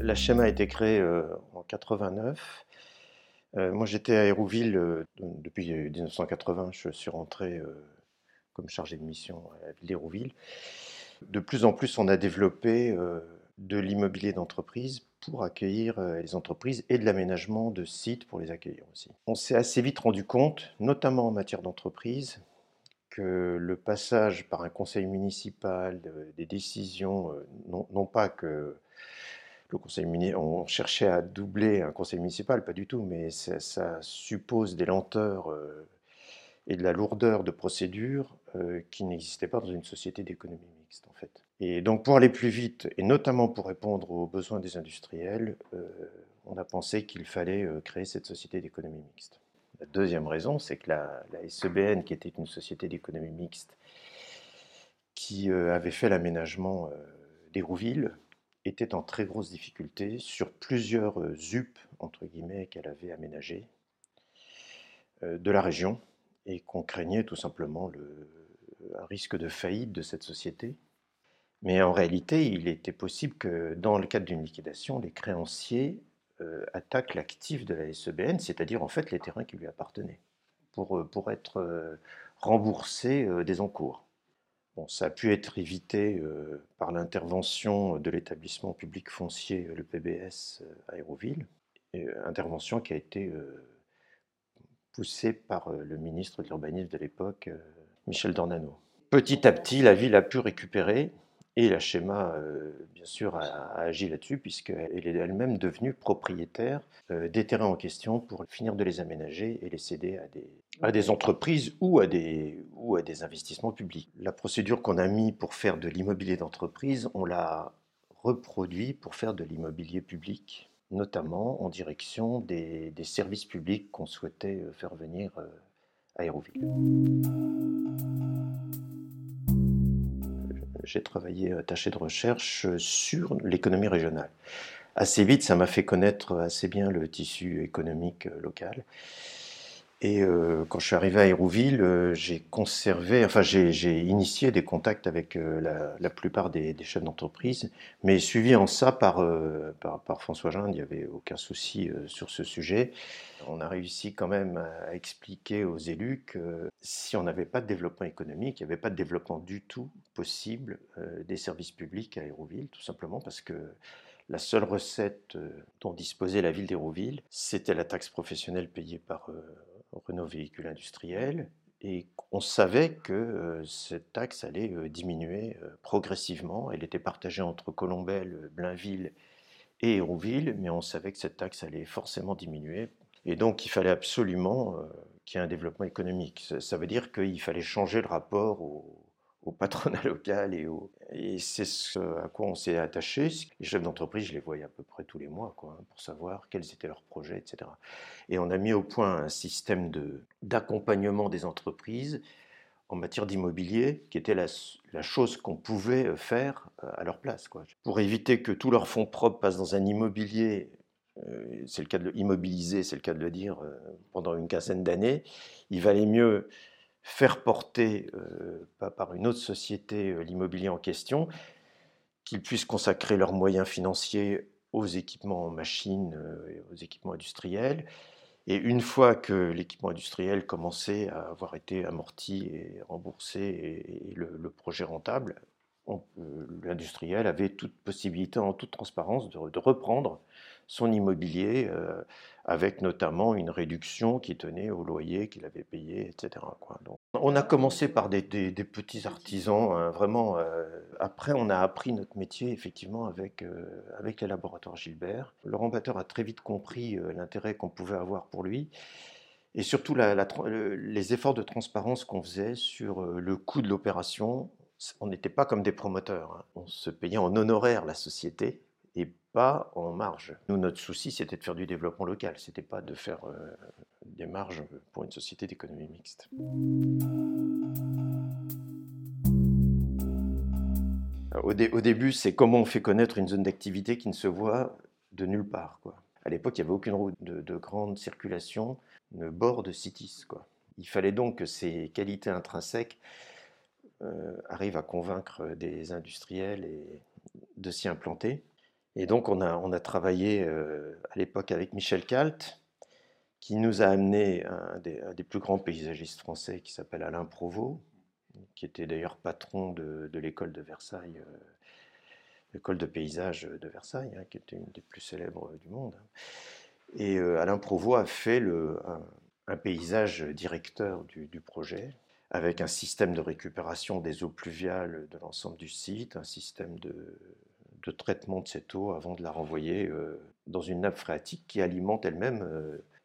La schéma a été créée en 89. moi, j'étais à Hérouville depuis 1980. Je suis rentré comme chargé de mission à l'Hérouville. De plus en plus, on a développé de l'immobilier d'entreprise pour accueillir les entreprises et de l'aménagement de sites pour les accueillir aussi. On s'est assez vite rendu compte, notamment en matière d'entreprise, le passage par un conseil municipal, des décisions, non, pas que le conseil municipal, on cherchait à doubler un conseil municipal, pas du tout, mais ça, suppose des lenteurs et de la lourdeur de procédures qui n'existaient pas dans une société d'économie mixte en fait. Et donc pour aller plus vite, et notamment pour répondre aux besoins des industriels, on a pensé qu'il fallait créer cette société d'économie mixte. La deuxième raison, c'est que la, SEBN, qui était une société d'économie mixte, qui euh, avait fait l'aménagement euh, d'Hérouville, était en très grosse difficulté sur plusieurs euh, ZUP, entre guillemets, qu'elle avait aménagés de la région, et qu'on craignait tout simplement le, un risque de faillite de cette société. Mais en réalité, il était possible que dans le cadre d'une liquidation, les créanciers attaque l'actif de la SEBN, c'est-à-dire en fait les terrains qui lui appartenaient, pour, euh, pour être euh, remboursé des encours. Bon, ça a pu être évité par l'intervention de l'établissement public foncier, le PBS, Aéroville, intervention qui a été poussée par le ministre de l'Urbanisme de l'époque, Michel Dornano. Petit à petit, la ville a pu récupérer et la schéma, euh, bien sûr, a, agi là-dessus, puisqu'elle est elle-même devenue propriétaire euh, des terrains en question pour finir de les aménager et les céder à des, à des entreprises ou à des, ou à des investissements publics. La procédure qu'on a mis pour faire de l'immobilier d'entreprise, on l'a reproduit pour faire de l'immobilier public, notamment en direction des, des services publics qu'on souhaitait euh, faire venir à Aéroville j'ai travaillé attaché de recherche sur l'économie régionale. Assez vite, ça m'a fait connaître assez bien le tissu économique euh, local. Et euh, quand je suis arrivé à Hérouville, euh, j'ai conservé, enfin j'ai initié des contacts avec euh, la, plupart des, chefs d'entreprise, mais suivi en ça par, par, François Jean, il n'y avait aucun souci sur ce sujet. On a réussi quand même à expliquer aux élus que si on n'avait pas de développement économique, il n'y avait pas de développement du tout possible des services publics à Hérouville, tout simplement parce que la seule recette dont disposait la ville d'Hérouville, c'était la taxe professionnelle payée par Renault Véhicules Industriels, et on savait que euh, cette taxe allait euh, diminuer euh, progressivement. Elle était partagée entre Colombelle, Blainville et Hérouville, mais on savait que cette taxe allait forcément diminuer. Et donc il fallait absolument qu'il y ait un développement économique. Ça, veut dire qu'il fallait changer le rapport au, au patronat local et, c'est ce à quoi on s'est attaché. Les chefs d'entreprise, je les voyais à peu près tous les mois hein, pour savoir quels étaient leurs projets, etc. Et on a mis au point un système d'accompagnement des entreprises en matière d'immobilier, qui était la, chose qu'on pouvait euh, faire euh, à leur place. Pour éviter que tous leurs fonds propres passent dans un immobilier, euh, c'est le cas de immobiliser, c'est le cas de le dire, pendant une quinzaine d'années, il valait mieux faire porter euh, par une autre société euh, l'immobilier en question, qu'ils puissent consacrer leurs moyens financiers aux équipements en machines euh, et aux équipements industriels. Et une fois que l'équipement industriel commençait à avoir été amorti et remboursé et, le, projet rentable, l'industriel avait toute possibilité, en toute transparence, de reprendre son immobilier, euh, avec notamment une réduction qui tenait au loyer qu'il avait payé, etc. On a commencé par des, petits artisans, hein, vraiment. Euh, après, on a appris notre métier, effectivement, avec, euh, avec les laboratoires Gilbert. Laurent Batteur a très vite compris l'intérêt qu'on pouvait avoir pour lui. Et surtout les efforts de transparence qu'on faisait sur le coût de l'opération, on n'était pas comme des promoteurs. Hein. On se payait en honoraire la société et pas en marge. Nous, notre souci, c'était de faire du développement local, c'était pas de faire euh, des marges pour une société d'économie mixte. Au, début, c'est comment on fait connaître une zone d'activité qui ne se voit de nulle part. Quoi. À l'époque, il n'y avait aucune route de, grande circulation, ne bord de Citis. Quoi. Il fallait donc que ces qualités intrinsèques arrive à convaincre des industriels et de s'y implanter. Et donc on a, travaillé à l'époque avec Michel Calt, qui nous a amené un des, plus grands paysagistes français qui s'appelle Alain Provost, qui était d'ailleurs patron de, l'école de Versailles, euh, l'école de paysage de Versailles, hein, qui était une des plus célèbres du monde. Et euh, Alain Provost a fait un, paysage directeur du, projet, avec un système de récupération des eaux pluviales de l'ensemble du site, un système de, traitement de cette eau avant de la renvoyer euh, dans une nappe phréatique qui alimente elle-même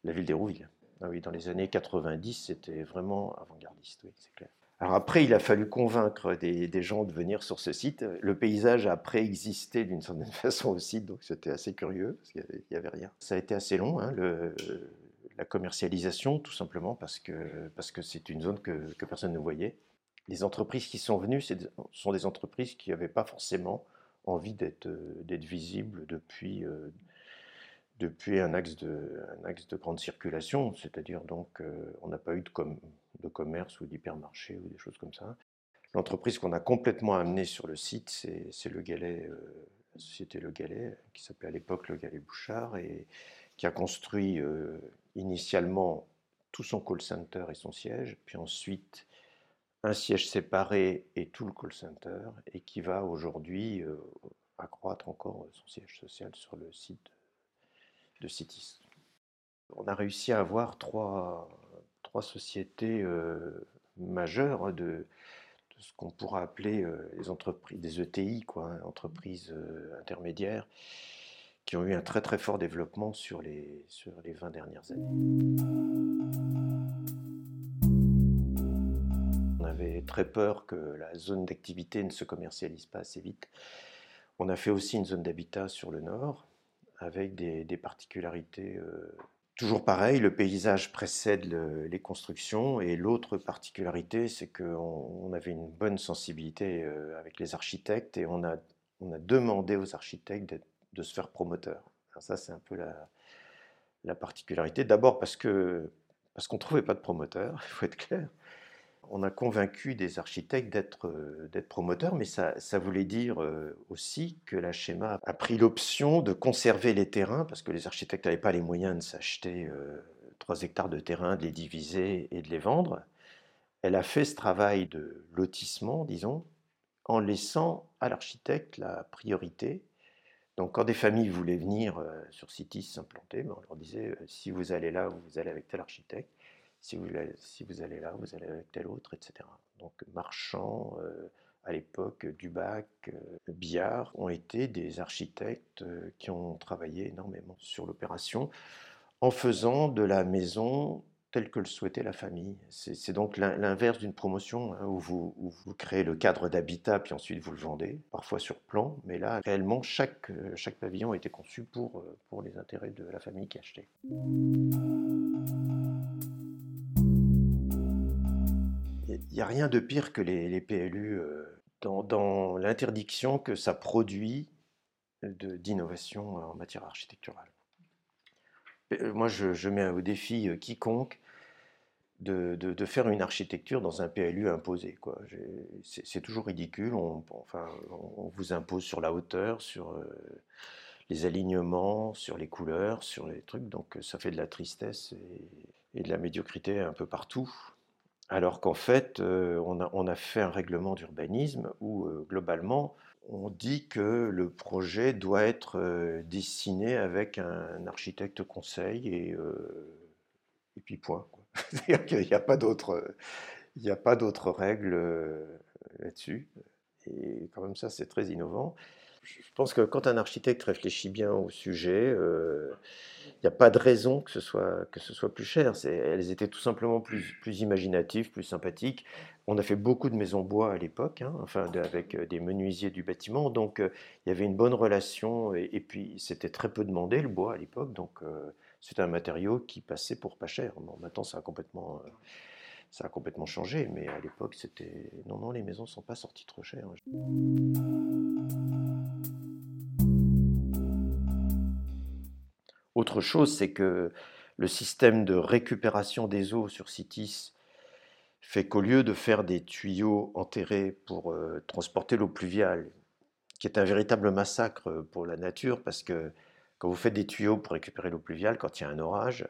la ville d'Hérouville. Ah oui, dans les années 90, c'était vraiment avant-gardiste, oui, c'est clair. Alors après, il a fallu convaincre des, gens de venir sur ce site. Le paysage a préexisté d'une certaine façon au site, donc c'était assez curieux, parce qu'il n'y avait, rien. Ça a été assez long, hein, la commercialisation, tout simplement parce que parce que c'est une zone que, personne ne voyait. Les entreprises qui sont venues sont des entreprises qui n'avaient pas forcément envie d'être visibles depuis, euh, depuis un axe de, un axe de grande circulation, c'est-à-dire donc euh, on n'a pas eu de, commerce ou d'hypermarché ou des choses comme ça. L'entreprise qu'on a complètement amenée sur le site, c'est le Galet, euh, la société Le Galet, qui s'appelait à l'époque Le Galet Bouchard, et qui a construit euh, initialement tout son call center et son siège, puis ensuite un siège séparé et tout le call center, et qui va aujourd'hui accroître encore son siège social sur le site de Citis. On a réussi à avoir trois, trois sociétés euh, majeures de, ce qu'on pourra appeler euh, les entreprises, des ETI, quoi, hein, entreprises euh, intermédiaires, qui ont eu un très très fort développement sur les, sur les 20 dernières années. Très peur que la zone d'activité ne se commercialise pas assez vite. On a fait aussi une zone d'habitat sur le nord, avec des, particularités. Euh, toujours pareil, le paysage précède les constructions et l'autre particularité, c'est qu'on avait une bonne sensibilité euh, avec les architectes et on a, demandé aux architectes de, se faire promoteurs. ça, c'est un peu la, la particularité. D'abord parce parce qu'on ne trouvait pas de promoteurs, il faut être clair on a convaincu des architectes d'être euh, promoteurs, mais ça, voulait dire euh, aussi que la schéma a pris l'option de conserver les terrains, parce que les architectes n'avaient pas les moyens de s'acheter 3 euh, hectares de terrain, de les diviser et de les vendre. Elle a fait ce travail de lotissement, disons, en laissant à l'architecte la priorité. Donc quand des familles voulaient venir sur Citis s'implanter, on leur disait, si vous allez là, vous allez avec tel architecte si vous, allez là, vous allez avec tel autre, etc. Donc Marchand, euh, à l'époque, Dubac, euh, Billard ont été des architectes euh, qui ont travaillé énormément sur l'opération en faisant de la maison telle que le souhaitait la famille. C'est donc l'inverse d'une promotion hein, où, vous, créez le cadre d'habitat puis ensuite vous le vendez, parfois sur plan, mais là réellement chaque, chaque pavillon a été conçu pour les intérêts de la famille qui achetait. N'y a rien de pire que les, PLU euh, dans, l'interdiction que ça produit d'innovation en matière architecturale. Euh, moi, je, mets au défi euh, quiconque de, faire une architecture dans un PLU imposé. C'est toujours ridicule. On, vous impose sur la hauteur, sur les alignements, sur les couleurs, sur les trucs. Donc ça fait de la tristesse et de la médiocrité un peu partout. Alors qu'en fait, euh, on, a, fait un règlement d'urbanisme où, euh, globalement, on dit que le projet doit être euh, dessiné avec un, architecte conseil et, puis point. C'est-à-dire qu'il n'y a pas d'autres règles là-dessus. Et quand même ça, c'est très innovant je pense que quand un architecte réfléchit bien au sujet, il euh, n'y a pas de raison que ce soit, que ce soit plus cher. Elles étaient tout simplement plus, imaginatives, plus sympathiques. On a fait beaucoup de maisons bois à l'époque, hein, enfin avec euh, des menuisiers du bâtiment, donc euh, il y avait une bonne relation et, puis c'était très peu demandé le bois à l'époque, donc c'était un matériau qui passait pour pas cher. maintenant ça a complètement ça a complètement changé, mais à l'époque, c'était non, non, les maisons ne sont pas sorties trop chères. Autre chose, c'est que le système de récupération des eaux sur Citis fait qu'au lieu de faire des tuyaux enterrés pour transporter l'eau pluviale, qui est un véritable massacre pour la nature, parce que quand vous faites des tuyaux pour récupérer l'eau pluviale, quand il y a un orage,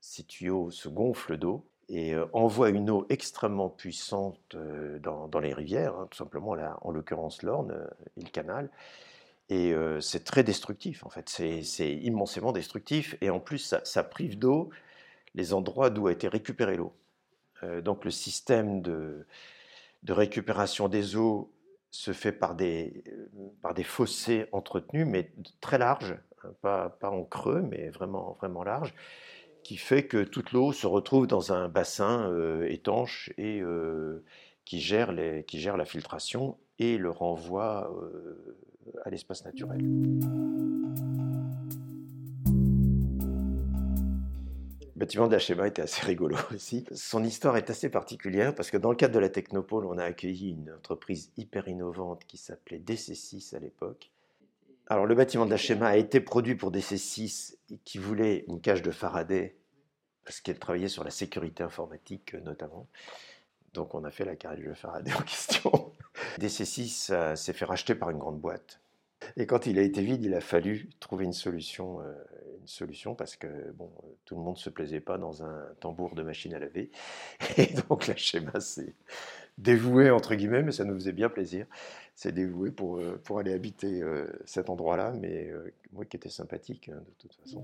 ces tuyaux se gonflent d'eau et euh, envoient une eau extrêmement puissante euh, dans, les rivières, hein, tout simplement là, en l'occurrence l'Orne euh, et le canal. Et c'est très destructif en fait, c'est immensément destructif et en plus ça, prive d'eau les endroits d'où a été récupérée l'eau. donc le système de, récupération des eaux se fait par des, des fossés entretenus mais très larges Hein, pas, en creux, mais vraiment, vraiment large, qui fait que toute l'eau se retrouve dans un bassin euh, étanche et euh, qui, gère la filtration et le renvoi euh, à l'espace naturel. Le bâtiment d'Achema était assez rigolo aussi. Son histoire est assez particulière parce que dans le cadre de la Technopole, on a accueilli une entreprise hyper innovante qui s'appelait DC6 à l'époque, alors, le bâtiment Schéma a été produit pour DC6 qui voulait une cage de Faraday parce qu'elle travaillait sur la sécurité informatique euh, notamment. Donc, on a fait la cage de Faraday en question. DC6 euh, s'est fait racheter par une grande boîte. Et quand il a été vide, il a fallu trouver une solution, euh, une solution parce que bon, euh, tout le monde ne se plaisait pas dans un tambour de machine à laver. Et donc la schéma s'est dévoué entre guillemets, mais ça nous faisait bien plaisir. C'est dévoué pour, pour aller habiter cet endroit-là, mais moi qui était sympathique hein, de toute façon.